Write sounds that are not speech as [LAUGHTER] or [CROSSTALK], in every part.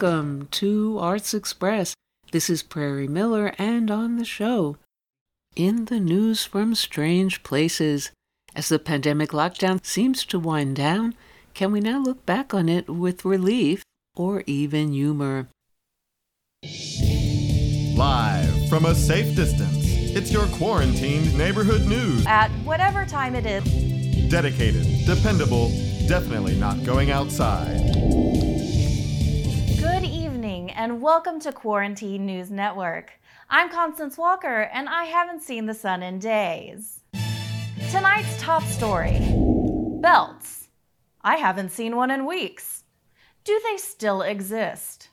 Welcome to Arts Express. This is Prairie Miller, and on the show, in the news from strange places. As the pandemic lockdown seems to wind down, can we now look back on it with relief or even humor? Live from a safe distance, it's your quarantined neighborhood news. At whatever time it is. Dedicated, dependable, definitely not going outside. And welcome to Quarantine News Network. I'm Constance Walker and I haven't seen the sun in days. Tonight's top story belts. I haven't seen one in weeks. Do they still exist?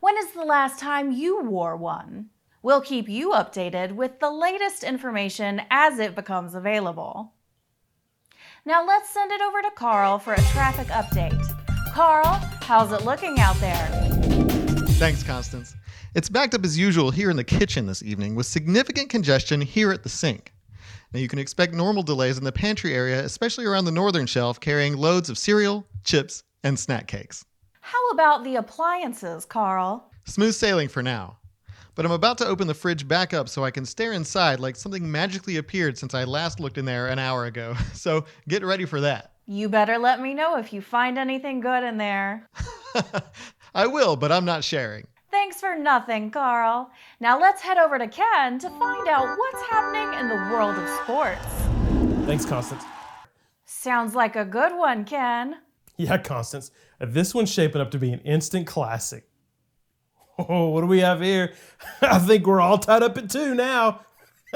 When is the last time you wore one? We'll keep you updated with the latest information as it becomes available. Now let's send it over to Carl for a traffic update. Carl, how's it looking out there? Thanks, Constance. It's backed up as usual here in the kitchen this evening with significant congestion here at the sink. Now, you can expect normal delays in the pantry area, especially around the northern shelf, carrying loads of cereal, chips, and snack cakes. How about the appliances, Carl? Smooth sailing for now. But I'm about to open the fridge back up so I can stare inside like something magically appeared since I last looked in there an hour ago. [LAUGHS] So get ready for that. You better let me know if you find anything good in there. [LAUGHS] I will, but I'm not sharing. Thanks for nothing, Carl. Now let's head over to Ken to find out what's happening in the world of sports. Thanks, Constance. Sounds like a good one, Ken. Yeah, Constance. This one's shaping up to be an instant classic. Oh, what do we have here? [LAUGHS] I think we're all tied up at two now. [LAUGHS]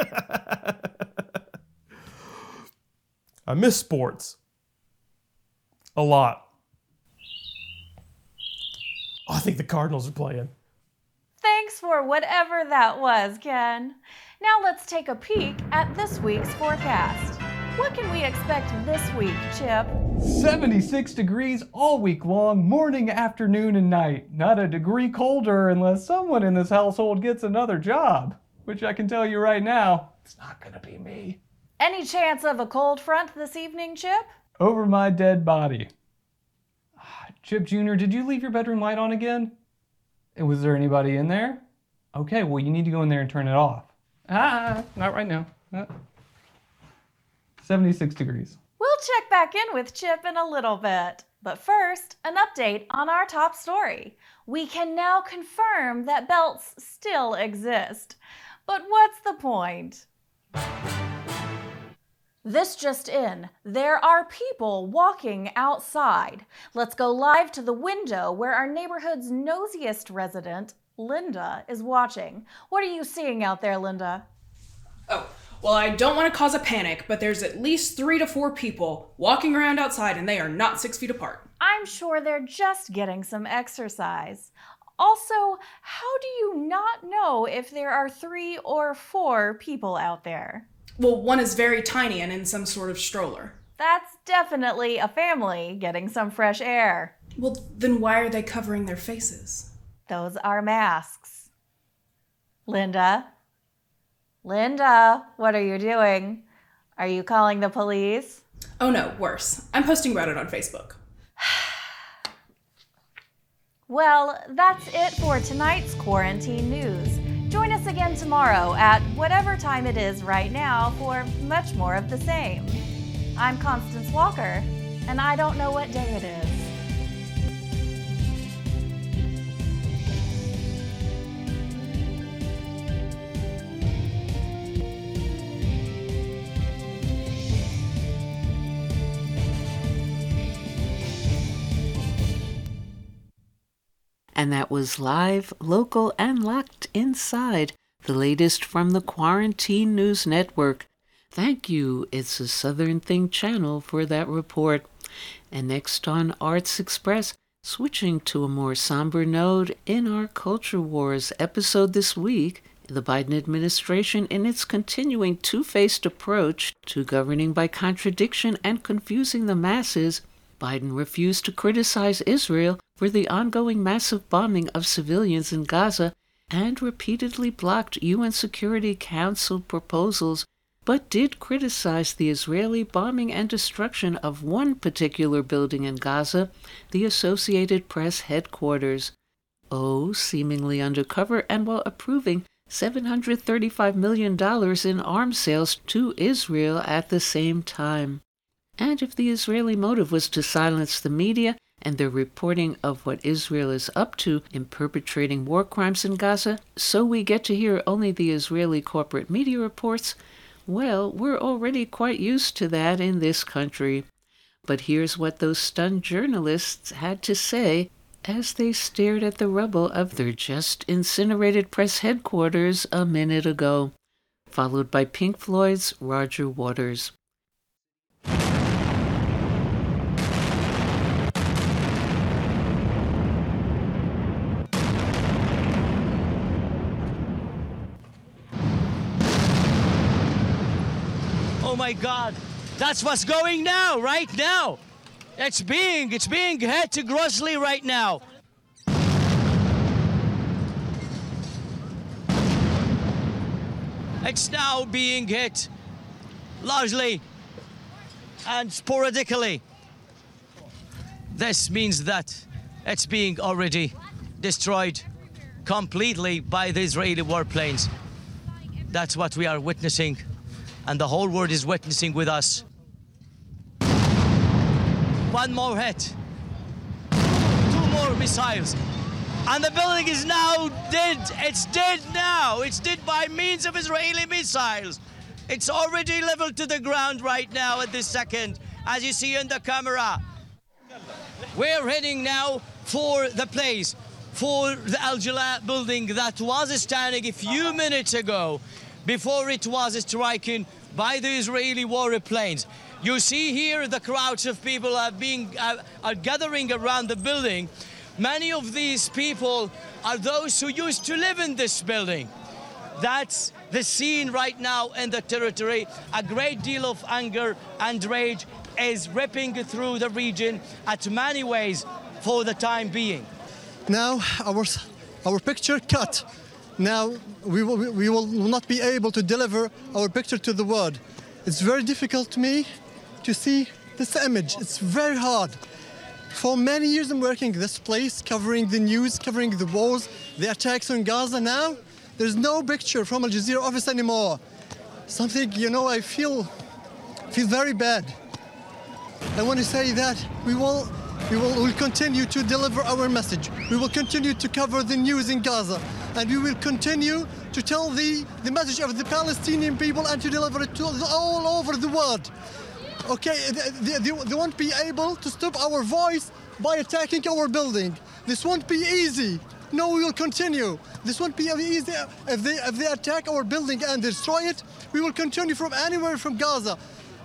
I miss sports. A lot. I think the Cardinals are playing. Thanks for whatever that was, Ken. Now let's take a peek at this week's forecast. What can we expect this week, Chip? 76 degrees all week long, morning, afternoon, and night. Not a degree colder unless someone in this household gets another job. Which I can tell you right now, it's not gonna be me. Any chance of a cold front this evening, Chip? Over my dead body. Chip Jr., did you leave your bedroom light on again? Was there anybody in there? Okay, well, you need to go in there and turn it off. Ah, not right now. Ah. 76 degrees. We'll check back in with Chip in a little bit. But first, an update on our top story. We can now confirm that belts still exist. But what's the point? This just in, there are people walking outside. Let's go live to the window where our neighborhood's nosiest resident, Linda, is watching. What are you seeing out there, Linda? Oh, well, I don't want to cause a panic, but there's at least three to four people walking around outside and they are not six feet apart. I'm sure they're just getting some exercise. Also, how do you not know if there are three or four people out there? Well, one is very tiny and in some sort of stroller. That's definitely a family getting some fresh air. Well, then why are they covering their faces? Those are masks. Linda? Linda, what are you doing? Are you calling the police? Oh no, worse. I'm posting about it on Facebook. [SIGHS] Well, that's it for tonight's quarantine news. Join us again tomorrow at whatever time it is right now for much more of the same. I'm Constance Walker, and I don't know what day it is. And that was live, local, and locked inside. The latest from the Quarantine News Network. Thank you, It's a Southern Thing channel, for that report. And next on Arts Express, switching to a more somber note in our Culture Wars episode this week, the Biden administration, in its continuing two faced approach to governing by contradiction and confusing the masses, Biden refused to criticize Israel for the ongoing massive bombing of civilians in Gaza and repeatedly blocked UN Security Council proposals, but did criticize the Israeli bombing and destruction of one particular building in Gaza, the Associated Press headquarters. Oh, seemingly undercover and while approving $735 million in arms sales to Israel at the same time. And if the Israeli motive was to silence the media and their reporting of what Israel is up to in perpetrating war crimes in Gaza, so we get to hear only the Israeli corporate media reports, well, we're already quite used to that in this country. But here's what those stunned journalists had to say as they stared at the rubble of their just incinerated press headquarters a minute ago, followed by Pink Floyd's Roger Waters. Oh my God, that's what's going now, right now. It's being, it's being hit grossly right now. It's now being hit largely and sporadically. This means that it's being already destroyed completely by the Israeli warplanes. That's what we are witnessing, and the whole world is witnessing with us. One more hit. Two more missiles. And the building is now dead. It's dead now. It's dead by means of Israeli missiles. It's already leveled to the ground right now at this second, as you see in the camera. We're heading now for the place, for the Al Jalaa building that was standing a few minutes ago before it was striking by the Israeli war planes. You see here the crowds of people are being uh, are gathering around the building. Many of these people are those who used to live in this building. That's the scene right now in the territory. A great deal of anger and rage is ripping through the region at many ways for the time being. Now our our picture cut. Now we will, we will not be able to deliver our picture to the world. It's very difficult to me to see this image. It's very hard. For many years I'm working this place, covering the news, covering the wars, the attacks on Gaza now. There's no picture from Al Jazeera office anymore. Something, you know, I feel feel very bad. I want to say that we will we will will continue to deliver our message. We will continue to cover the news in Gaza. And we will continue to tell the, the message of the Palestinian people and to deliver it to all over the world okay, they, they, they won't be able to stop our voice by attacking our building. This won't be easy. No, we will continue. This won't be easy. If they, if they attack our building and destroy it, we will continue from anywhere from Gaza.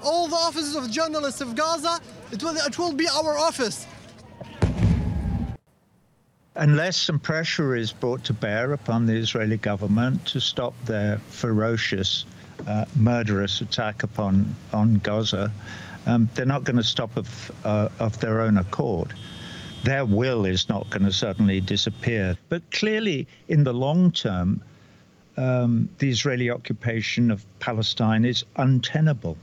All the offices of journalists of Gaza, it will, it will be our office. Unless some pressure is brought to bear upon the Israeli government to stop their ferocious uh, murderous attack upon on Gaza, um, they're not going to stop of uh, of their own accord. Their will is not going to suddenly disappear. But clearly, in the long term, um, the Israeli occupation of Palestine is untenable.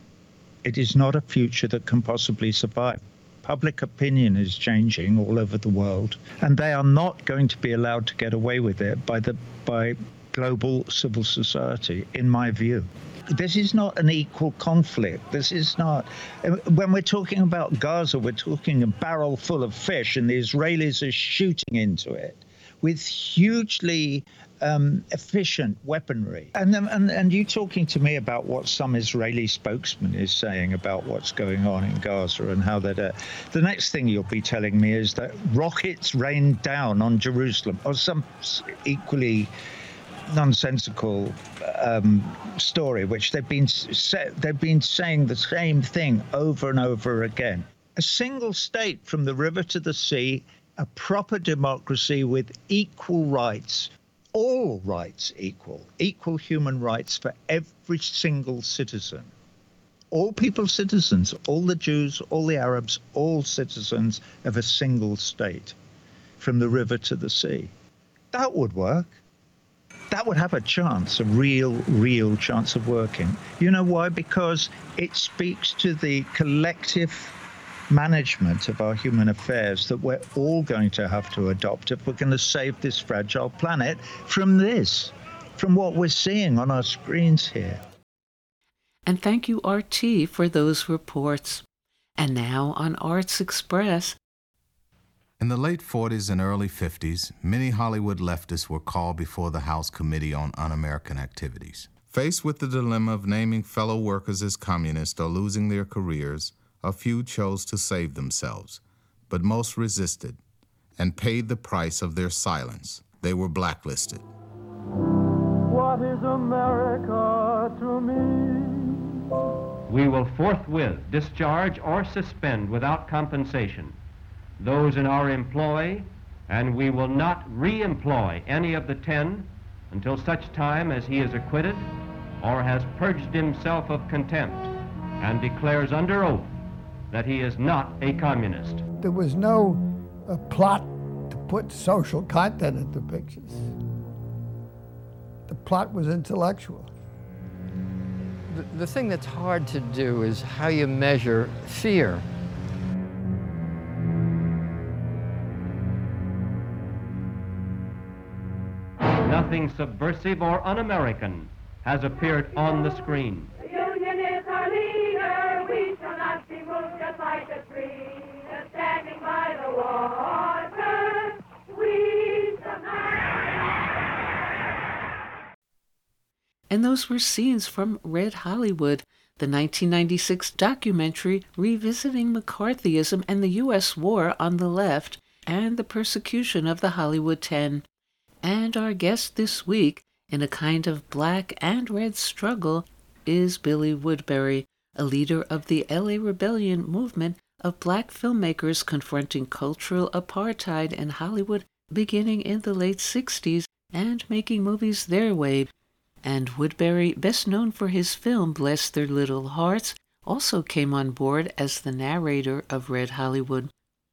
It is not a future that can possibly survive. Public opinion is changing all over the world, and they are not going to be allowed to get away with it by the by global civil society, in my view this is not an equal conflict. This is not. When we're talking about Gaza, we're talking a barrel full of fish, and the Israelis are shooting into it with hugely um, efficient weaponry. And, and and you talking to me about what some Israeli spokesman is saying about what's going on in Gaza and how that. Uh, the next thing you'll be telling me is that rockets rained down on Jerusalem, or some equally nonsensical um, story, which they've been they've been saying the same thing over and over again. A single state from the river to the sea, a proper democracy with equal rights, all rights equal, equal human rights for every single citizen. All people citizens, all the Jews, all the Arabs, all citizens of a single state from the river to the sea. That would work that would have a chance, a real, real chance of working. You know why? Because it speaks to the collective management of our human affairs that we're all going to have to adopt if we're going to save this fragile planet from this, from what we're seeing on our screens here. And thank you, RT, for those reports. And now on Arts Express. In the late 40s and early 50s, many Hollywood leftists were called before the House Committee on Un American Activities. Faced with the dilemma of naming fellow workers as communists or losing their careers, a few chose to save themselves, but most resisted and paid the price of their silence. They were blacklisted. What is America to me? We will forthwith discharge or suspend without compensation those in our employ, and we will not re-employ any of the ten until such time as he is acquitted or has purged himself of contempt and declares under oath that he is not a communist. There was no uh, plot to put social content into pictures. The plot was intellectual. The, the thing that's hard to do is how you measure fear. Nothing subversive or un American has appeared on the screen. And those were scenes from Red Hollywood, the 1996 documentary revisiting McCarthyism and the U.S. war on the left and the persecution of the Hollywood Ten. And our guest this week, in a kind of black and red struggle, is Billy Woodberry, a leader of the LA Rebellion movement of black filmmakers confronting cultural apartheid in Hollywood beginning in the late 60s and making movies their way and Woodberry, best known for his film Bless Their Little Hearts, also came on board as the narrator of Red Hollywood.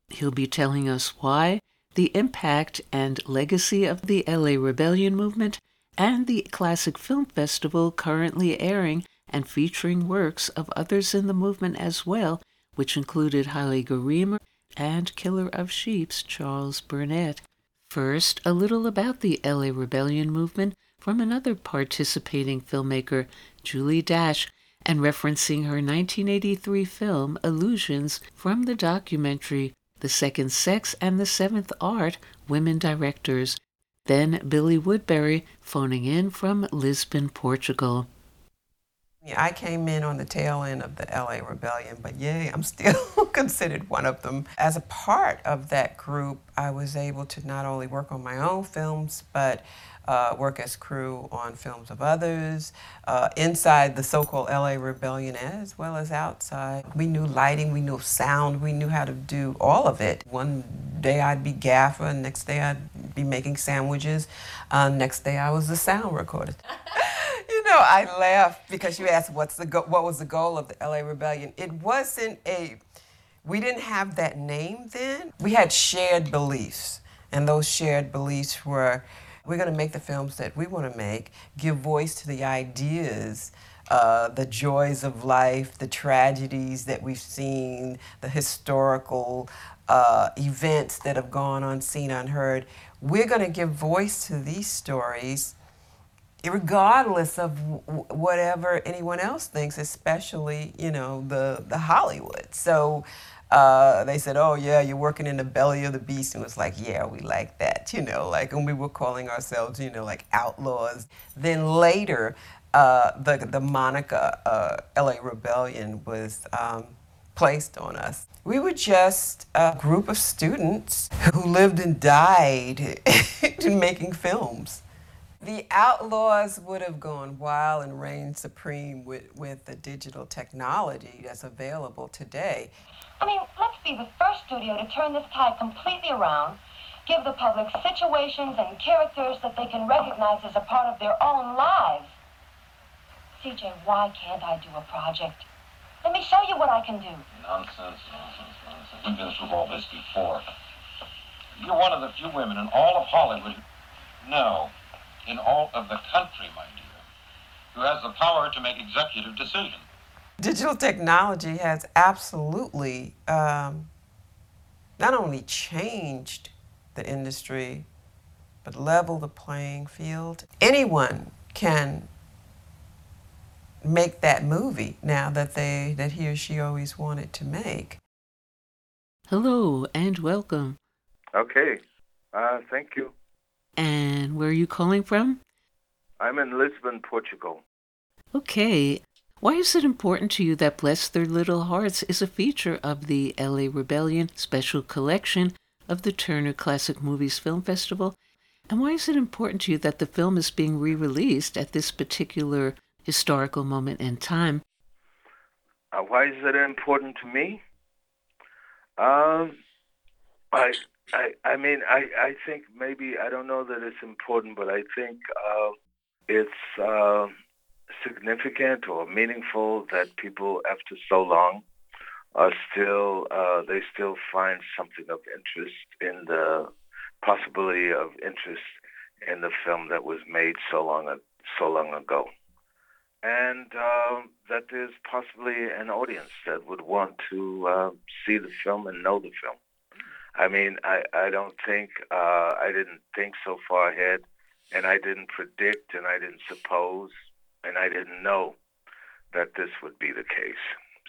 He'll be telling us why, the impact and legacy of the LA Rebellion movement, and the Classic Film Festival currently airing and featuring works of others in the movement as well, which included Haile Gerima and Killer of Sheep's Charles Burnett. First, a little about the LA Rebellion movement from another participating filmmaker, Julie Dash, and referencing her 1983 film Illusions from the documentary The Second Sex and the Seventh Art Women Directors. Then Billy Woodberry phoning in from Lisbon, Portugal. I came in on the tail end of the LA Rebellion, but yay, I'm still [LAUGHS] considered one of them. As a part of that group, I was able to not only work on my own films, but uh, work as crew on films of others, uh, inside the so-called LA Rebellion as well as outside. We knew lighting, we knew sound, we knew how to do all of it. One day I'd be gaffer, next day I'd be making sandwiches, uh, next day I was the sound recorder. [LAUGHS] know, I laugh because you asked what's the what was the goal of the LA Rebellion. It wasn't a we didn't have that name then. We had shared beliefs, and those shared beliefs were we're going to make the films that we want to make, give voice to the ideas, uh, the joys of life, the tragedies that we've seen, the historical uh, events that have gone unseen, unheard. We're going to give voice to these stories regardless of whatever anyone else thinks, especially, you know, the, the Hollywood. So uh, they said, "Oh yeah, you're working in the belly of the beast," and it was like, "Yeah, we like that," you know, like, and we were calling ourselves, you know, like outlaws. Then later, uh, the the moniker uh, "L.A. Rebellion" was um, placed on us. We were just a group of students who lived and died [LAUGHS] in making films. The outlaws would have gone wild and reigned supreme with, with the digital technology that's available today. I mean, let's be the first studio to turn this tide completely around, give the public situations and characters that they can recognize as a part of their own lives. CJ, why can't I do a project? Let me show you what I can do. Nonsense, nonsense, nonsense. We've been through all this before. You're one of the few women in all of Hollywood, no, in all of the country, my dear, who has the power to make executive decisions. Digital technology has absolutely um, not only changed the industry, but leveled the playing field. Anyone can make that movie now that they that he or she always wanted to make. Hello and welcome. Okay. Uh, thank you. And where are you calling from? I'm in Lisbon, Portugal. Okay. Why is it important to you that Bless Their Little Hearts is a feature of the LA Rebellion Special Collection of the Turner Classic Movies Film Festival? And why is it important to you that the film is being re released at this particular historical moment in time? Uh, why is it important to me? Um, I, I, I mean, I, I think maybe I don't know that it's important, but I think uh, it's uh, significant or meaningful that people, after so long, are still uh, they still find something of interest in the possibility of interest in the film that was made so long so long ago, and uh, that there's possibly an audience that would want to see the film and know the film. I mean, I, I don't think uh, I didn't think so far ahead, and I didn't predict, and I didn't suppose, and I didn't know that this would be the case.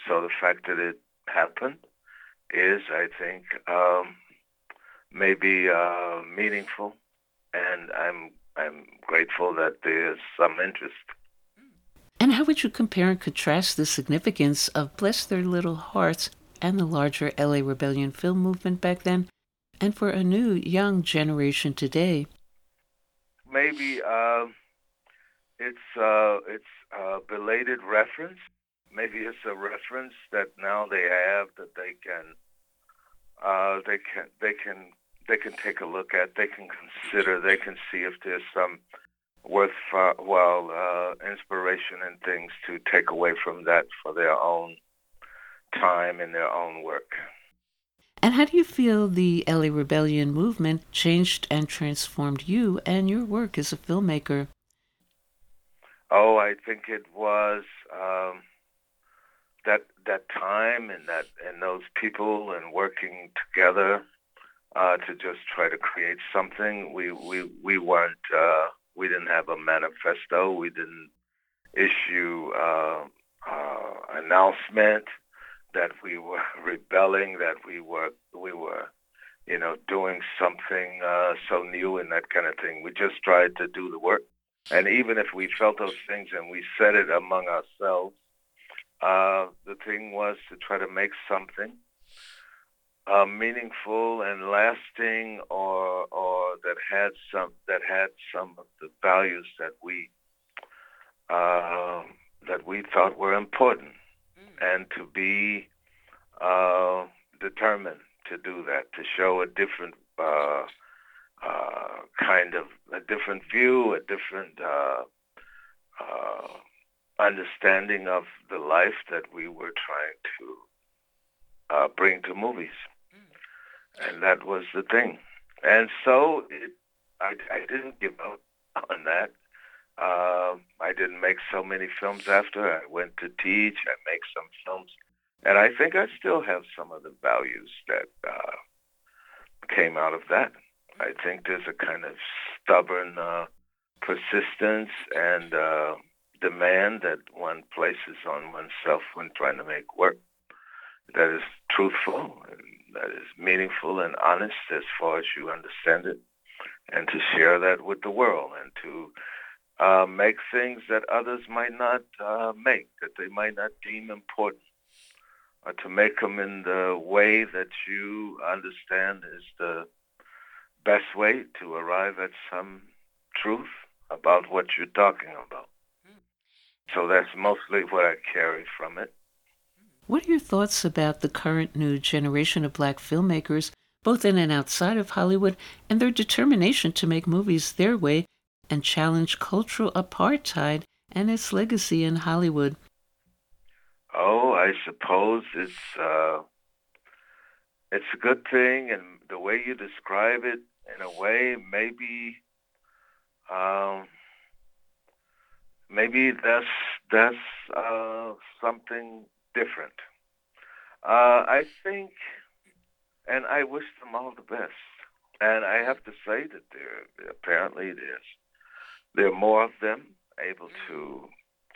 So the fact that it happened is, I think, um, maybe uh, meaningful, and I'm I'm grateful that there's some interest. And how would you compare and contrast the significance of Bless Their Little Hearts and the larger LA Rebellion film movement back then, and for a new young generation today? Maybe uh, it's uh, it's a belated reference. Maybe it's a reference that now they have that they can uh, they can they can they can take a look at. They can consider. They can see if there's some worthwhile uh, inspiration and things to take away from that for their own time in their own work. And how do you feel the LA Rebellion movement changed and transformed you and your work as a filmmaker? Oh, I think it was um, that that time and that and those people and working together uh, to just try to create something. We we we weren't uh, we didn't have a manifesto. We didn't issue uh, uh, announcement that we were [LAUGHS] rebelling, that we were we were, you know, doing something uh, so new and that kind of thing. We just tried to do the work, and even if we felt those things and we said it among ourselves, uh, the thing was to try to make something uh, meaningful and lasting, or or that had some that had some of the values that we uh, that we thought were important and to be uh, determined to do that, to show a different uh, uh, kind of a different view, a different uh, uh, understanding of the life that we were trying to uh, bring to movies, and that was the thing. And so it, I, I didn't give up on that. Uh, I didn't make so many films after. I went to teach. I make some films. And I think I still have some of the values that uh, came out of that. I think there's a kind of stubborn uh, persistence and uh, demand that one places on oneself when trying to make work that is truthful and that is meaningful and honest as far as you understand it, and to share that with the world and to uh, make things that others might not uh, make, that they might not deem important, or to make them in the way that you understand is the best way to arrive at some truth about what you're talking about. So that's mostly what I carry from it. What are your thoughts about the current new generation of black filmmakers, both in and outside of Hollywood, and their determination to make movies their way and challenge cultural apartheid and its legacy in Hollywood? Oh, I suppose it's uh, it's a good thing, and the way you describe it, in a way, maybe um, maybe that's that's uh, something different. Uh, I think, and I wish them all the best. And I have to say that apparently there's there are more of them able to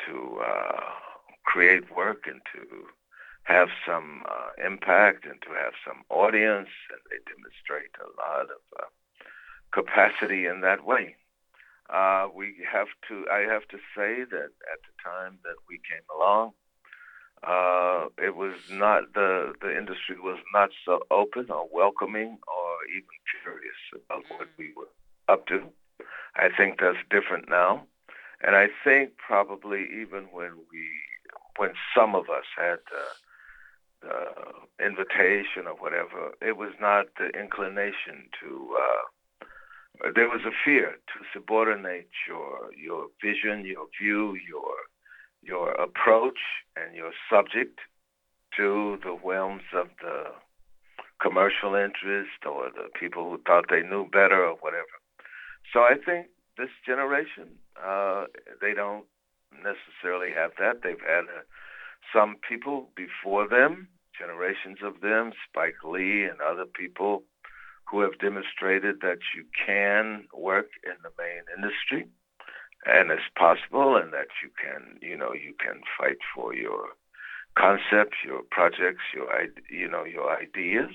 to uh, create work and to have some uh, impact and to have some audience, and they demonstrate a lot of uh, capacity in that way. Uh, we have to. I have to say that at the time that we came along, uh, it was not the the industry was not so open or welcoming or even curious about what we were up to. I think that's different now, and I think probably even when we when some of us had the, the invitation or whatever, it was not the inclination to. Uh, there was a fear to subordinate your your vision, your view, your your approach, and your subject to the whims of the commercial interest or the people who thought they knew better or whatever. So I think this generation, uh, they don't necessarily have that. They've had uh, some people before them, generations of them, Spike Lee and other people who have demonstrated that you can work in the main industry and it's possible and that you can, you know, you can fight for your concepts, your projects, your, you know, your ideas.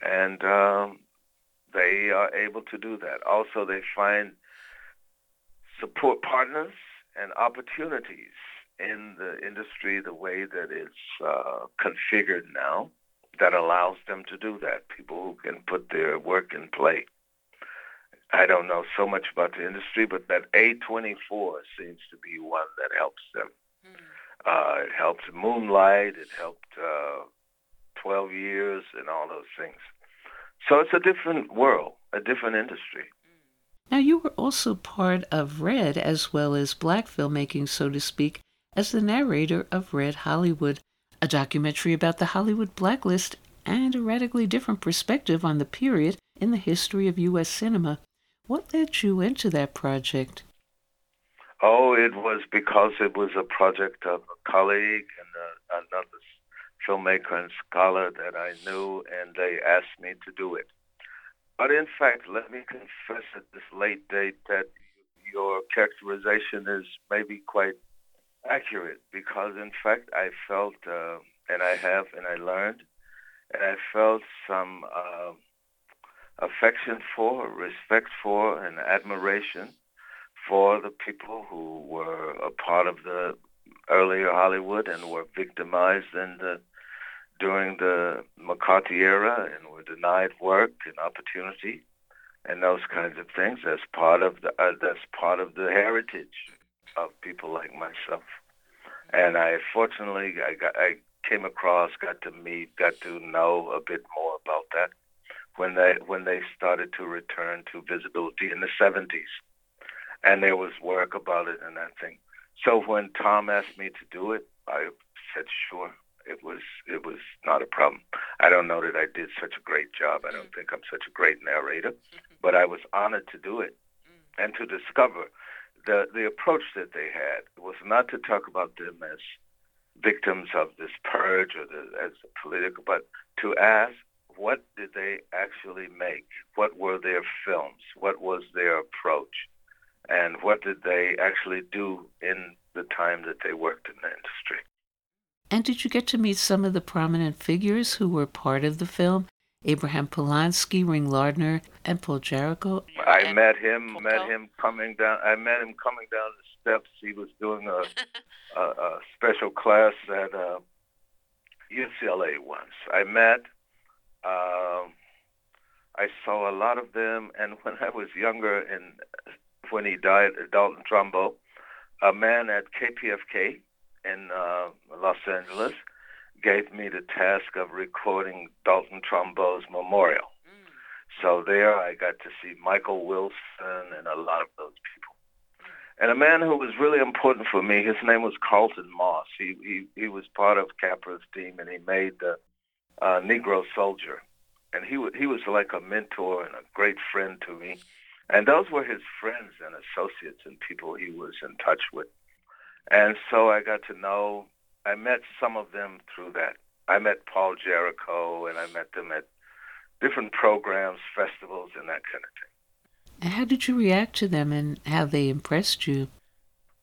And um, they are able to do that. Also, they find support partners and opportunities in the industry the way that it's uh, configured now that allows them to do that. People who can put their work in play. I don't know so much about the industry, but that A24 seems to be one that helps them. Uh, it helped Moonlight. It helped uh, 12 Years and all those things. So it's a different world, a different industry. Now, you were also part of Red as well as black filmmaking, so to speak, as the narrator of Red Hollywood, a documentary about the Hollywood blacklist and a radically different perspective on the period in the history of U.S. cinema. What led you into that project? Oh, it was because it was a project of a colleague and uh, another filmmaker and scholar that I knew, and they asked me to do it. But in fact, let me confess at this late date that your characterization is maybe quite accurate because, in fact, I felt, uh, and I have, and I learned, and I felt some uh, affection for, respect for, and admiration for the people who were a part of the earlier Hollywood and were victimized in the during the McCarthy era and were denied work and opportunity and those kinds of things. That's part of the uh, that's part of the heritage of people like myself. And I fortunately I got I came across, got to meet, got to know a bit more about that when they when they started to return to visibility in the 70s, and there was work about it and that thing. So when Tom asked me to do it, I said sure it was it was not a problem. I don't know that I did such a great job. I don't mm. think I'm such a great narrator, mm-hmm. but I was honored to do it mm. and to discover the the approach that they had was not to talk about them as victims of this purge or the, as political, but to ask what did they actually make? What were their films? What was their approach? And what did they actually do in the time that they worked in the industry? And did you get to meet some of the prominent figures who were part of the film? Abraham Polonsky, Ring Lardner, and Paul Jarrico. I met him. Met him coming down. I met him coming down the steps. He was doing a [LAUGHS] a, a special class at uh, UCLA once. I met. Uh, I saw a lot of them, and [LAUGHS] when I was younger, and when he died, Dalton Trumbo, a man at KPFK in uh, Los Angeles gave me the task of recording Dalton Trumbo's memorial. Mm. So there I got to see Michael Wilson and a lot of those people. And a man who was really important for me, his name was Carlton Moss. He he, he was part of Capra's team, and he made the uh, Negro Soldier. And he he was like a mentor and a great friend to me. And those were his friends and associates and people he was in touch with. And so I got to know, I met some of them through that. I met Paul Jarrico and I met them at different programs, festivals, and that kind of thing. How did you react to them and how they impressed you?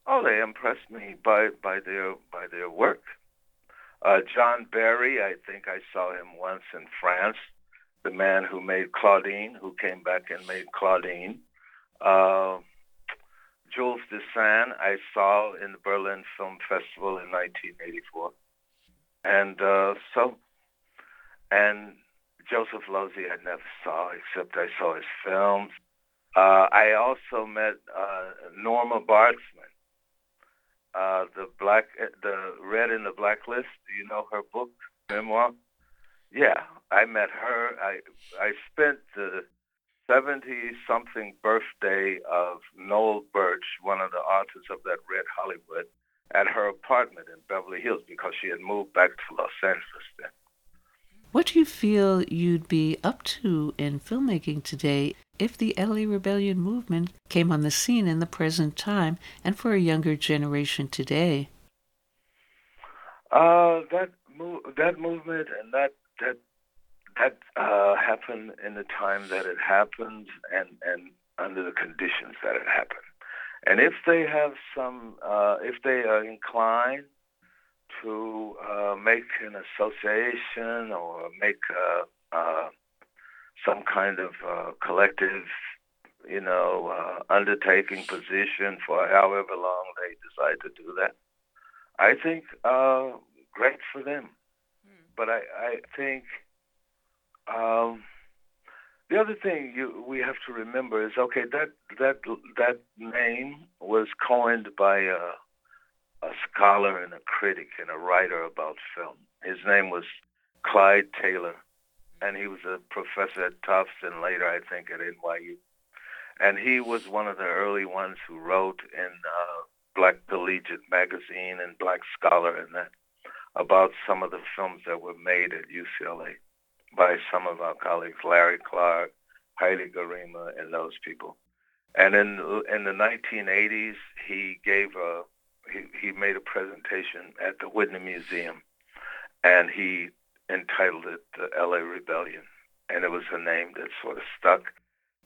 Oh, they impressed me by, by their by their work. Uh, John Berry, I think I saw him once in France. The man who made Claudine, who came back and made Claudine. Uh, Jules Dassin, I saw in the Berlin Film Festival in 1984, and uh, so, and Joseph Losey I never saw except I saw his films. Uh, I also met uh, Norma Barzman, uh, the black, the Red and the Blacklist. Do you know her book memoir? Yeah, I met her. I I spent the seventy something birthday of Noel Burch, one of the artists of that Red Hollywood, at her apartment in Beverly Hills because she had moved back to Los Angeles then. What do you feel you'd be up to in filmmaking today if the LA Rebellion movement came on the scene in the present time and for a younger generation today? Uh, that move, that movement and that that that uh, happened in the time that it happened and and under the conditions that it happened. And if they have some, uh, if they are inclined to uh, make an association or make uh, uh, some kind of uh, collective, you know, uh, undertaking position for however long they decide to do that. I think uh, great for them. But I, I think um, the other thing you, we have to remember is okay that that that name was coined by a, a scholar and a critic and a writer about film. His name was Clyde Taylor, and he was a professor at Tufts and later I think at NYU. And he was one of the early ones who wrote in uh, Black Collegian Magazine and Black Scholar and that about some of the films that were made at UCLA by some of our colleagues, Larry Clark, Haile Gerima, and those people. And in in the 1980s, he gave a he, he made a presentation at the Whitney Museum, and he entitled it the L.A. Rebellion, and it was a name that sort of stuck,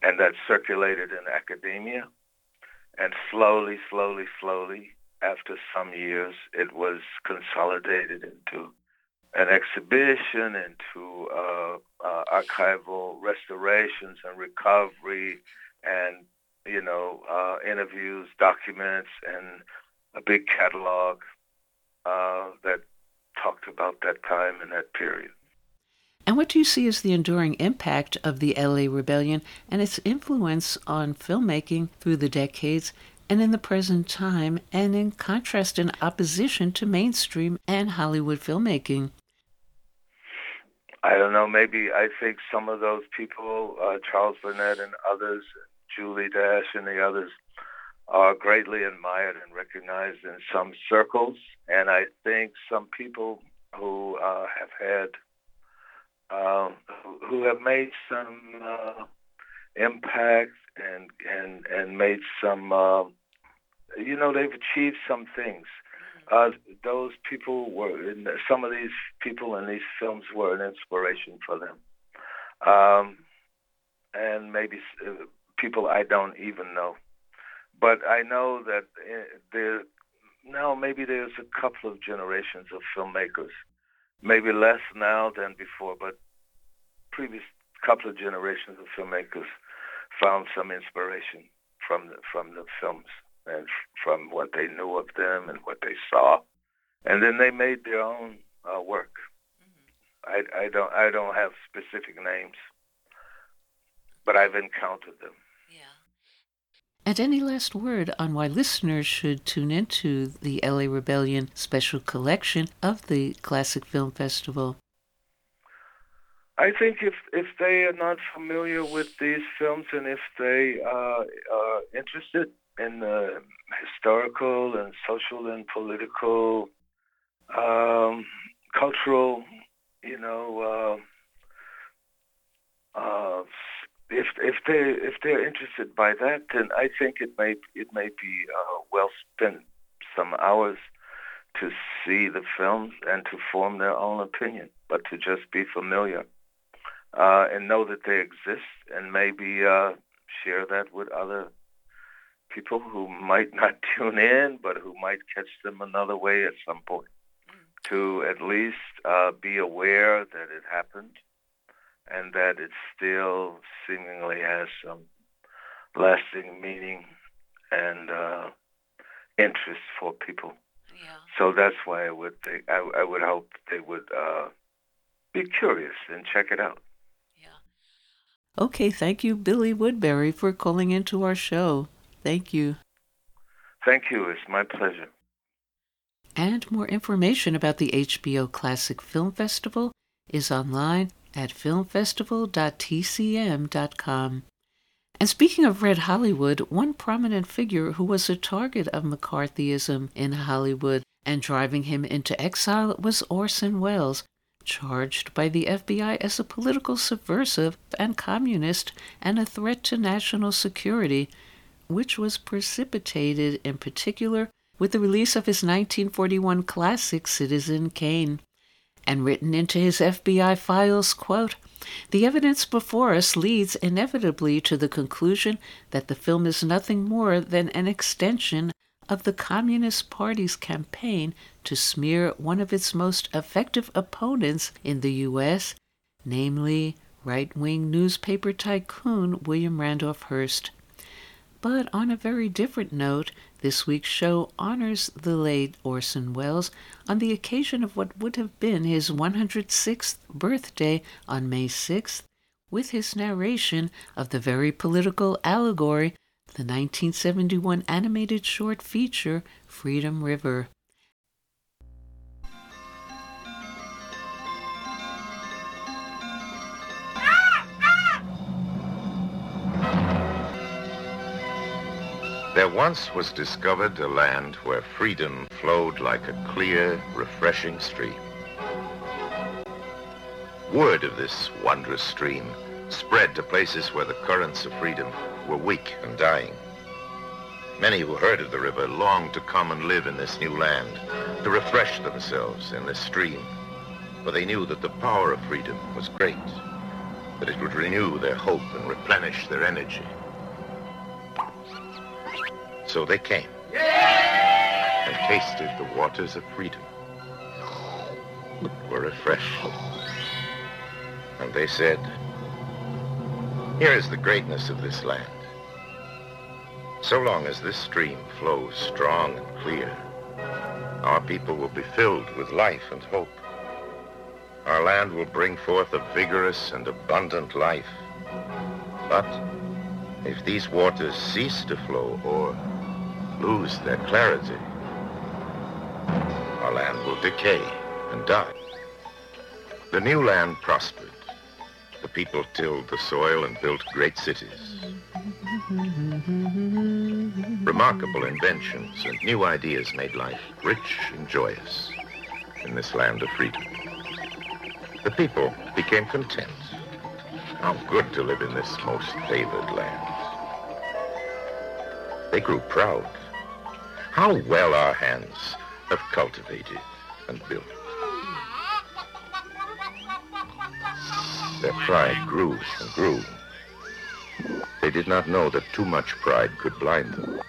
and that circulated in academia, and slowly, slowly, slowly, after some years, it was consolidated into an exhibition, into uh, uh, archival restorations and recovery, and you know uh, interviews, documents, and a big catalog uh, that talked about that time and that period. And what do you see as the enduring impact of the LA Rebellion and its influence on filmmaking through the decades and in the present time, and in contrast and opposition to mainstream and Hollywood filmmaking? I don't know. Maybe I think some of those people, uh, Charles Burnett and others, Julie Dash and the others, are greatly admired and recognized in some circles. And I think some people who uh, have had, um, who have made some uh, impact and and and made some, uh, you know, they've achieved some things. Uh, those people were in some of these people in these films were an inspiration for them, um, and maybe uh, people I don't even know. But I know that uh, there now maybe there's a couple of generations of filmmakers, maybe less now than before, but previous couple of generations of filmmakers found some inspiration from the, from the films and from what they knew of them and what they saw, and then they made their own uh, work. I, I don't I don't have specific names, but I've encountered them. Yeah. And any last word on why listeners should tune into the LA Rebellion special collection of the Classic Film Festival? I think if if they are not familiar with these films and if they uh, are interested in the historical and social and political, um, cultural, you know, uh, uh, if if they if they're interested by that, then I think it may it may be uh, well spent some hours to see the films and to form their own opinion, but to just be familiar uh, and know that they exist and maybe uh, share that with other people who might not [LAUGHS] tune in, but who might catch them another way at some point. To at least uh, be aware that it happened and that it still seemingly has some lasting meaning and uh, interest for people. Yeah. So that's why I would think I, I would hope they would uh, be curious and check it out. Yeah. Okay, thank you, Billy Woodberry, for calling into our show. Thank you. Thank you. It's my pleasure. And more information about the HBO Classic Film Festival is online at filmfestival.tcm.com. And speaking of Red Hollywood, one prominent figure who was a target of McCarthyism in Hollywood and driving him into exile was Orson Welles, charged by the FBI as a political subversive and communist and a threat to national security, which was precipitated in particular with the release of his 1941 classic Citizen Kane. And written into his FBI files, quote, the evidence before us leads inevitably to the conclusion that the film is nothing more than an extension of the Communist Party's campaign to smear one of its most effective opponents in the U.S., namely right wing newspaper tycoon William Randolph Hearst. But on a very different note, this week's show honors the late Orson Welles on the occasion of what would have been his 106th birthday on May 6th with his narration of the very political allegory, the 1971 animated short feature Freedom River. There once was discovered a land where freedom flowed like a clear, refreshing stream. Word of this wondrous stream spread to places where the currents of freedom were weak and dying. Many who heard of the river longed to come and live in this new land, to refresh themselves in this stream, for they knew that the power of freedom was great, that it would renew their hope and replenish their energy. So they came and tasted the waters of freedom, were refreshed. And they said, here is the greatness of this land. So long as this stream flows strong and clear, our people will be filled with life and hope. Our land will bring forth a vigorous and abundant life. But if these waters cease to flow or lose their clarity, our land will decay and die. The new land prospered. The people tilled the soil and built great cities. Remarkable inventions and new ideas made life rich and joyous in this land of freedom. The people became content. How good to live in this most favored land. They grew proud. How well our hands have cultivated and built. Their pride grew and grew. They did not know that too much pride could blind them.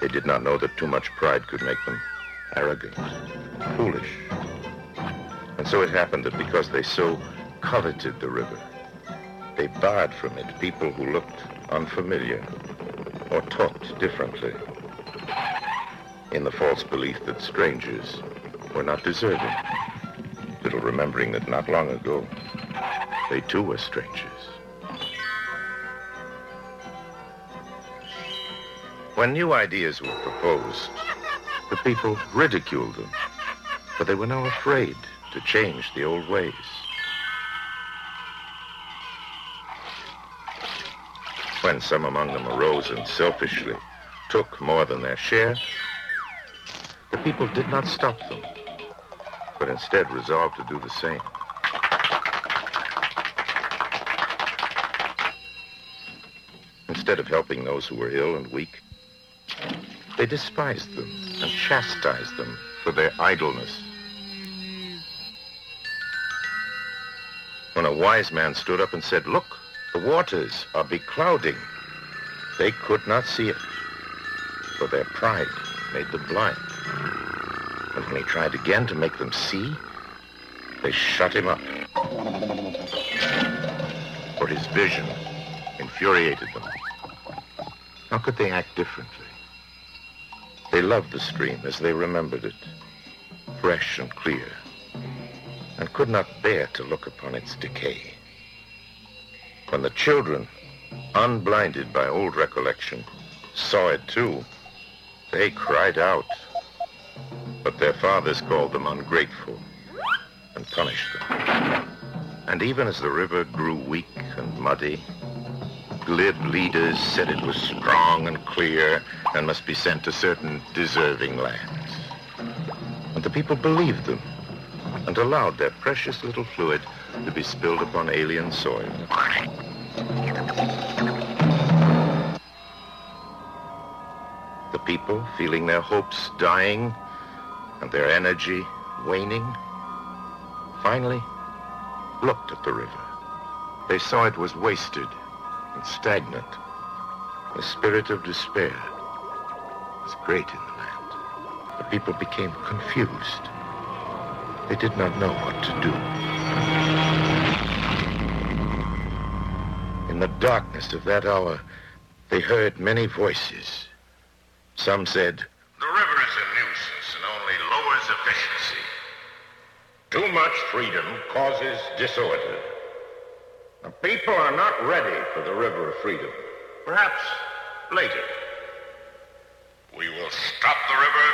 They did not know that too much pride could make them arrogant, foolish. And so it happened that because they so coveted the river, they barred from it people who looked unfamiliar or talked differently in the false belief that strangers were not deserving, little remembering that not long ago they too were strangers. When new ideas were proposed, the people ridiculed them, for they were now afraid to change the old ways. When some among them arose and selfishly took more than their share, the people did not stop them, but instead resolved to do the same. Instead of helping those who were ill and weak, They despised them and chastised them for their idleness. When a wise man stood up and said, Look, the waters are beclouding, they could not see it, for their pride made them blind. And when he tried again to make them see, they shut him up. For his vision infuriated them. How could they act differently? They loved the stream as they remembered it, fresh and clear, and could not bear to look upon its decay. When the children, unblinded by old recollection, saw it too, they cried out. But their fathers called them ungrateful and punished them. And even as the river grew weak and muddy, glib leaders said it was strong and clear and must be sent to certain deserving lands. And the people believed them and allowed their precious little fluid to be spilled upon alien soil. The people, feeling their hopes dying and their energy waning, finally looked at the river. They saw it was wasted and stagnant. The spirit of despair was great in the land. The people became confused. They did not know what to do. In the darkness of that hour, they heard many voices. Some said, The river is a nuisance and only lowers efficiency. Too much freedom causes disorder. The people are not ready for the river of freedom. Perhaps later. We will stop the river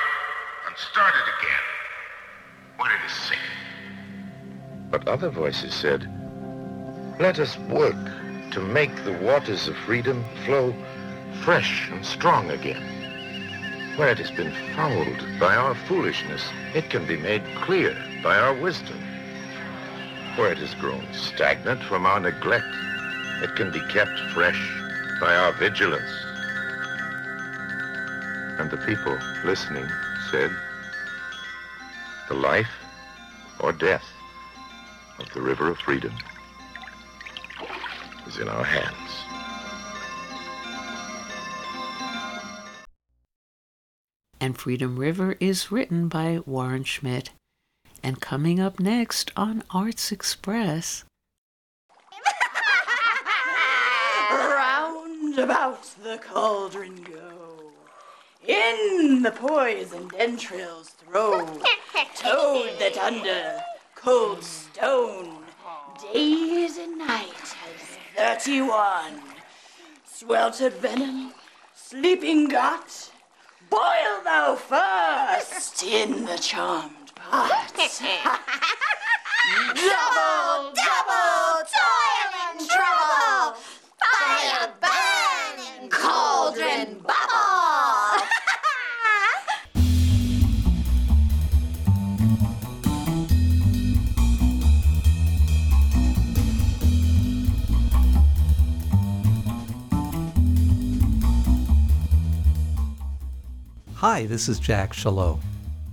and start it again when it is safe. But other voices said, Let us work to make the waters of freedom flow fresh and strong again. Where it has been fouled by our foolishness, it can be made clear by our wisdom. Where it has grown stagnant from our neglect, it can be kept fresh by our vigilance. And the people listening said, The life or death of the river of freedom is in our hands. And Freedom River is written by Warren Schmidt. And coming up next on Arts Express. Round about the cauldron go. In the poisoned entrails throw. Toad that under cold stone. Days and nights has thirty-one. Sweltered venom, sleeping gut. Boil thou first in the charmed pot. [LAUGHS] double, double, Hi, this is Jack Shalom.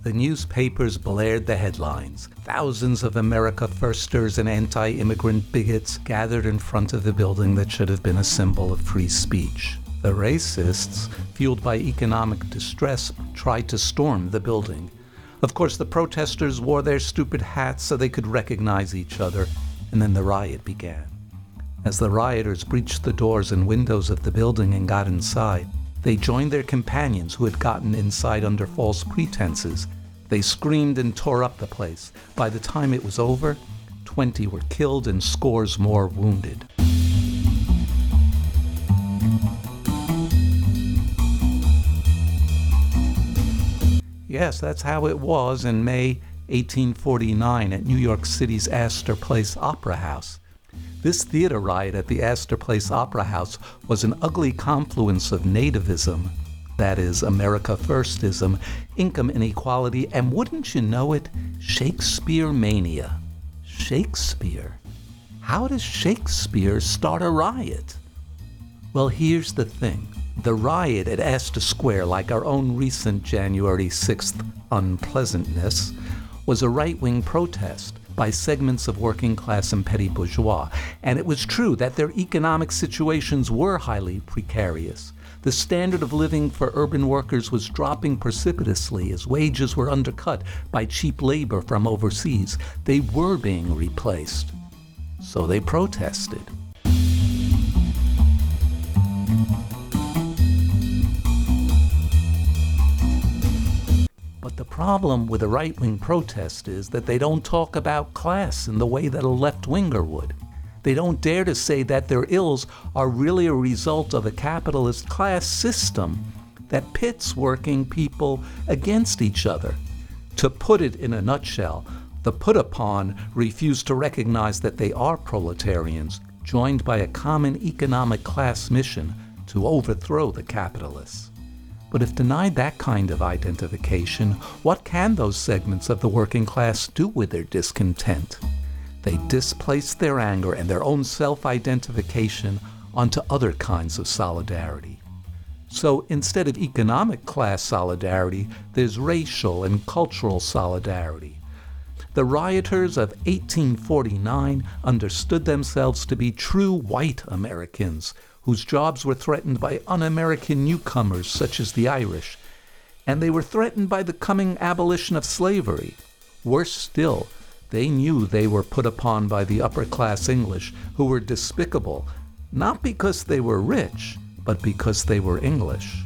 The newspapers blared the headlines. Thousands of America Firsters and anti immigrant bigots gathered in front of the building that should have been a symbol of free speech. The racists, fueled by economic distress, tried to storm the building. Of course, the protesters wore their stupid hats so they could recognize each other, and then the riot began. As the rioters breached the doors and windows of the building and got inside, they joined their companions who had gotten inside under false pretenses. They screamed and tore up the place. By the time it was over, 20 were killed and scores more wounded. Yes, that's how it was in May 1849 at New York City's Astor Place Opera House. This theater riot at the Astor Place Opera House was an ugly confluence of nativism, that is, America Firstism, income inequality, and wouldn't you know it, Shakespeare mania. Shakespeare? How does Shakespeare start a riot? Well, here's the thing The riot at Astor Square, like our own recent January 6th unpleasantness, was a right wing protest by segments of working class and petty bourgeois. And it was true that their economic situations were highly precarious. The standard of living for urban workers was dropping precipitously as wages were undercut by cheap labor from overseas. They were being replaced. So they protested. But the problem with a right wing protest is that they don't talk about class in the way that a left winger would. They don't dare to say that their ills are really a result of a capitalist class system that pits working people against each other. To put it in a nutshell, the put upon refuse to recognize that they are proletarians, joined by a common economic class mission to overthrow the capitalists. But if denied that kind of identification, what can those segments of the working class do with their discontent? They displace their anger and their own self identification onto other kinds of solidarity. So instead of economic class solidarity, there's racial and cultural solidarity. The rioters of 1849 understood themselves to be true white Americans whose jobs were threatened by un American newcomers such as the Irish, and they were threatened by the coming abolition of slavery. Worse still, they knew they were put upon by the upper class English, who were despicable, not because they were rich, but because they were English.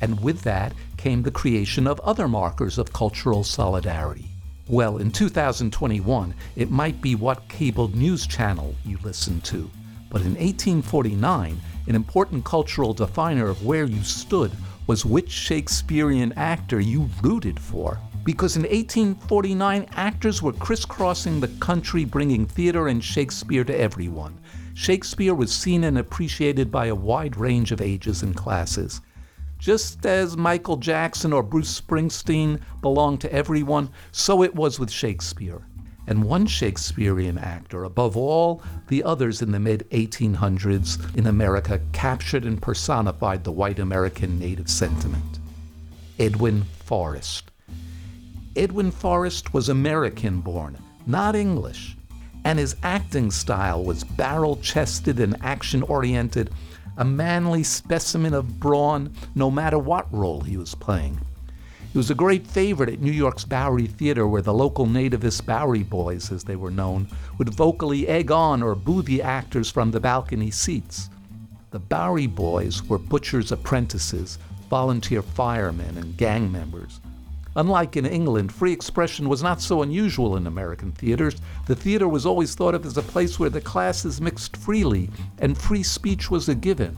And with that came the creation of other markers of cultural solidarity. Well, in 2021, it might be what cable news channel you listen to. But in 1849, an important cultural definer of where you stood was which Shakespearean actor you rooted for. Because in 1849, actors were crisscrossing the country bringing theater and Shakespeare to everyone. Shakespeare was seen and appreciated by a wide range of ages and classes. Just as Michael Jackson or Bruce Springsteen belonged to everyone, so it was with Shakespeare. And one Shakespearean actor, above all the others in the mid 1800s in America, captured and personified the white American native sentiment Edwin Forrest. Edwin Forrest was American born, not English, and his acting style was barrel chested and action oriented a manly specimen of brawn no matter what role he was playing. He was a great favorite at New York's Bowery Theater, where the local nativist Bowery Boys, as they were known, would vocally egg on or boo the actors from the balcony seats. The Bowery Boys were butchers' apprentices, volunteer firemen, and gang members. Unlike in England, free expression was not so unusual in American theaters. The theater was always thought of as a place where the classes mixed freely and free speech was a given.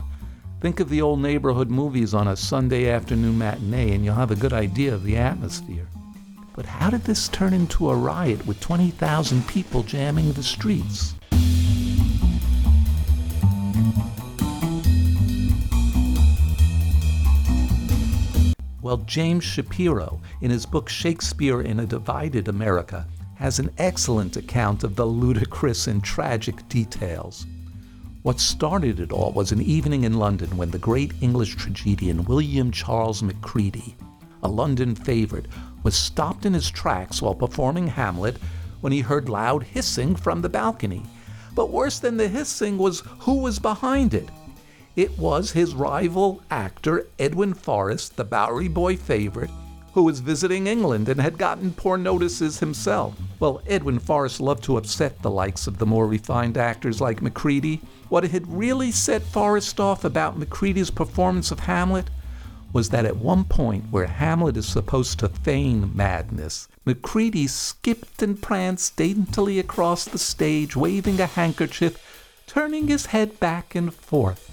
Think of the old neighborhood movies on a Sunday afternoon matinee, and you'll have a good idea of the atmosphere. But how did this turn into a riot with 20,000 people jamming the streets? Well, James Shapiro, in his book Shakespeare in a Divided America, has an excellent account of the ludicrous and tragic details. What started it all was an evening in London when the great English tragedian William Charles Macready, a London favorite, was stopped in his tracks while performing Hamlet when he heard loud hissing from the balcony. But worse than the hissing was who was behind it. It was his rival actor, Edwin Forrest, the Bowery Boy favorite, who was visiting England and had gotten poor notices himself. Well, Edwin Forrest loved to upset the likes of the more refined actors like Macready. What had really set Forrest off about Macready's performance of Hamlet was that at one point where Hamlet is supposed to feign madness, Macready skipped and pranced daintily across the stage, waving a handkerchief, turning his head back and forth.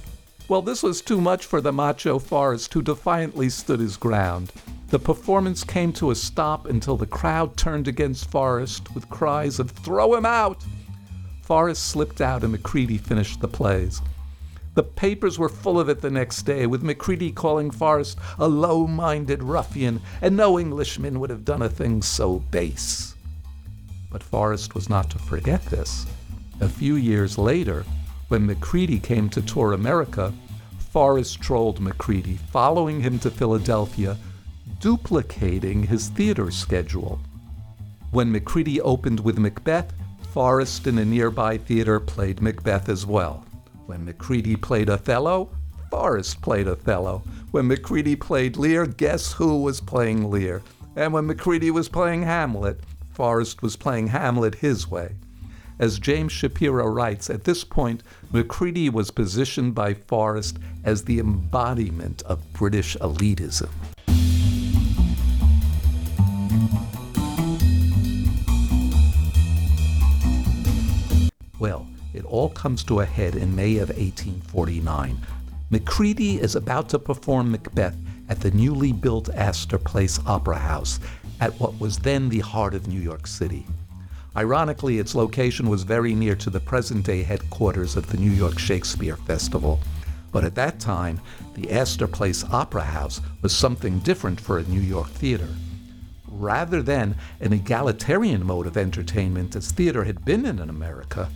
Well, this was too much for the macho Forrest, who defiantly stood his ground. The performance came to a stop until the crowd turned against Forrest with cries of, Throw him out! Forrest slipped out and Macready finished the plays. The papers were full of it the next day, with Macready calling Forrest a low minded ruffian, and no Englishman would have done a thing so base. But Forrest was not to forget this. A few years later, when Macready came to tour America, Forrest trolled Macready, following him to Philadelphia, duplicating his theater schedule. When Macready opened with Macbeth, Forrest in a nearby theater played Macbeth as well. When Macready played Othello, Forrest played Othello. When Macready played Lear, guess who was playing Lear? And when Macready was playing Hamlet, Forrest was playing Hamlet his way. As James Shapiro writes, at this point, Macready was positioned by Forrest as the embodiment of British elitism. Well, it all comes to a head in May of 1849. Macready is about to perform Macbeth at the newly built Astor Place Opera House at what was then the heart of New York City. Ironically, its location was very near to the present day headquarters of the New York Shakespeare Festival. But at that time, the Astor Place Opera House was something different for a New York theater. Rather than an egalitarian mode of entertainment as theater had been in America,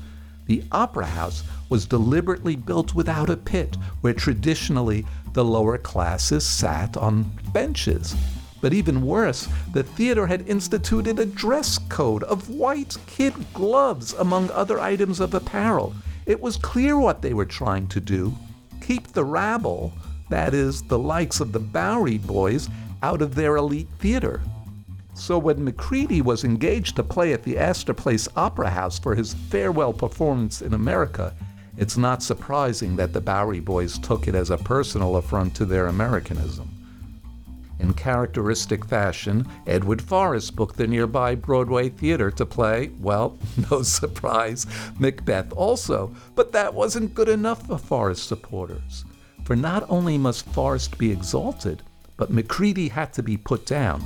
the Opera House was deliberately built without a pit, where traditionally the lower classes sat on benches. But even worse, the theater had instituted a dress code of white kid gloves, among other items of apparel. It was clear what they were trying to do keep the rabble, that is, the likes of the Bowery boys, out of their elite theater. So when Macready was engaged to play at the Astor Place Opera House for his farewell performance in America, it's not surprising that the Bowery Boys took it as a personal affront to their Americanism. In characteristic fashion, Edward Forrest booked the nearby Broadway theater to play, well, [LAUGHS] no surprise, Macbeth also, but that wasn't good enough for Forrest supporters. For not only must Forrest be exalted, but Macready had to be put down.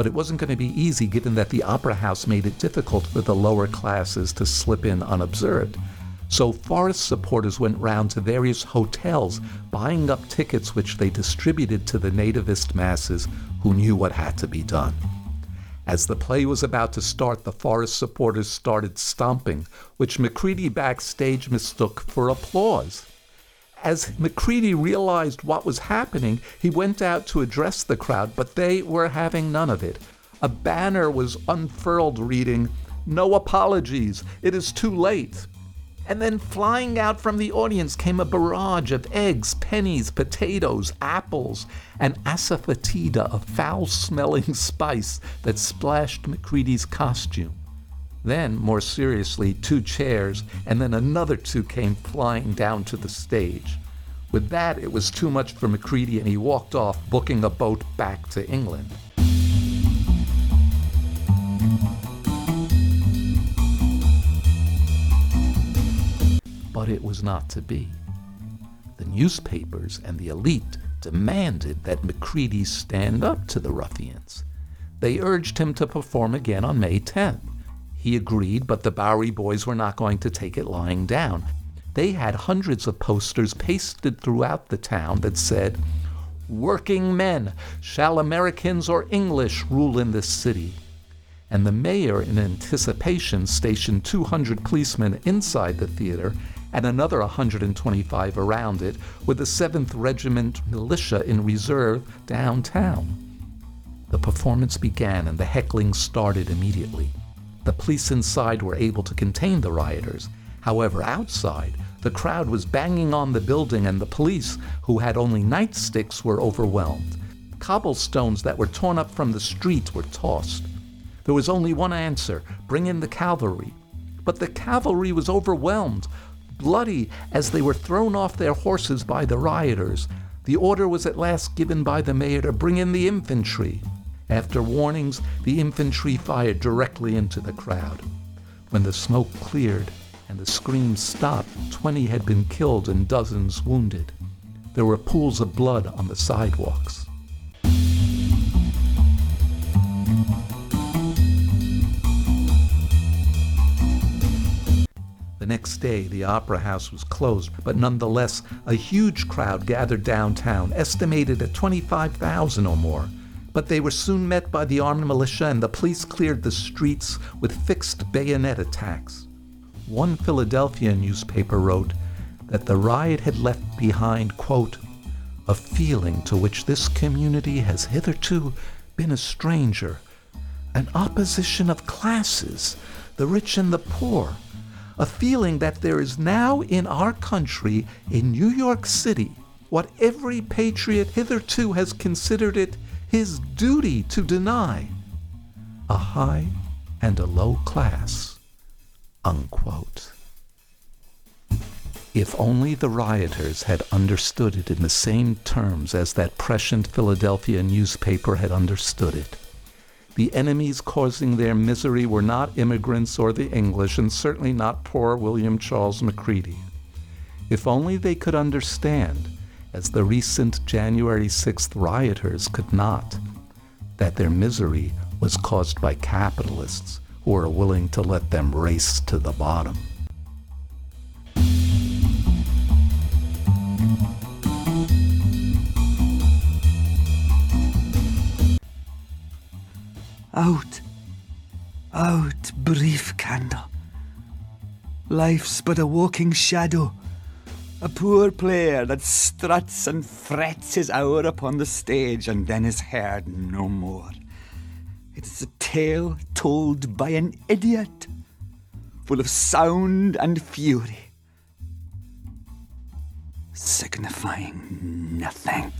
But it wasn't going to be easy given that the opera house made it difficult for the lower classes to slip in unobserved. So Forrest supporters went round to various hotels buying up tickets which they distributed to the nativist masses who knew what had to be done. As the play was about to start, the Forrest supporters started stomping, which Macready backstage mistook for applause. As Macready realized what was happening, he went out to address the crowd, but they were having none of it. A banner was unfurled reading, No apologies, it is too late. And then flying out from the audience came a barrage of eggs, pennies, potatoes, apples, and asafoetida, a foul smelling [LAUGHS] spice that splashed Macready's costume. Then, more seriously, two chairs, and then another two came flying down to the stage. With that, it was too much for Macready, and he walked off, booking a boat back to England. But it was not to be. The newspapers and the elite demanded that Macready stand up to the ruffians. They urged him to perform again on May 10th. He agreed, but the Bowery boys were not going to take it lying down. They had hundreds of posters pasted throughout the town that said, Working men, shall Americans or English rule in this city? And the mayor, in anticipation, stationed 200 policemen inside the theater and another 125 around it, with the 7th Regiment militia in reserve downtown. The performance began and the heckling started immediately. The police inside were able to contain the rioters. However, outside, the crowd was banging on the building, and the police, who had only nightsticks, were overwhelmed. Cobblestones that were torn up from the street were tossed. There was only one answer bring in the cavalry. But the cavalry was overwhelmed, bloody as they were thrown off their horses by the rioters. The order was at last given by the mayor to bring in the infantry. After warnings, the infantry fired directly into the crowd. When the smoke cleared and the screams stopped, 20 had been killed and dozens wounded. There were pools of blood on the sidewalks. The next day, the Opera House was closed, but nonetheless, a huge crowd gathered downtown, estimated at 25,000 or more. But they were soon met by the armed militia and the police cleared the streets with fixed bayonet attacks. One Philadelphia newspaper wrote that the riot had left behind, quote, a feeling to which this community has hitherto been a stranger, an opposition of classes, the rich and the poor, a feeling that there is now in our country, in New York City, what every patriot hitherto has considered it his duty to deny a high and a low class. Unquote. If only the rioters had understood it in the same terms as that prescient Philadelphia newspaper had understood it. The enemies causing their misery were not immigrants or the English, and certainly not poor William Charles Macready. If only they could understand, as the recent January 6th rioters could not, that their misery was caused by capitalists who are willing to let them race to the bottom. Out, out, brief candle. Life's but a walking shadow, a poor player that struts and frets his hour upon the stage and then is heard no more. It is a tale told by an idiot, full of sound and fury, signifying nothing.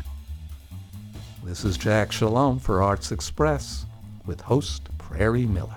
This is Jack Shalom for Arts Express with host Prairie Miller.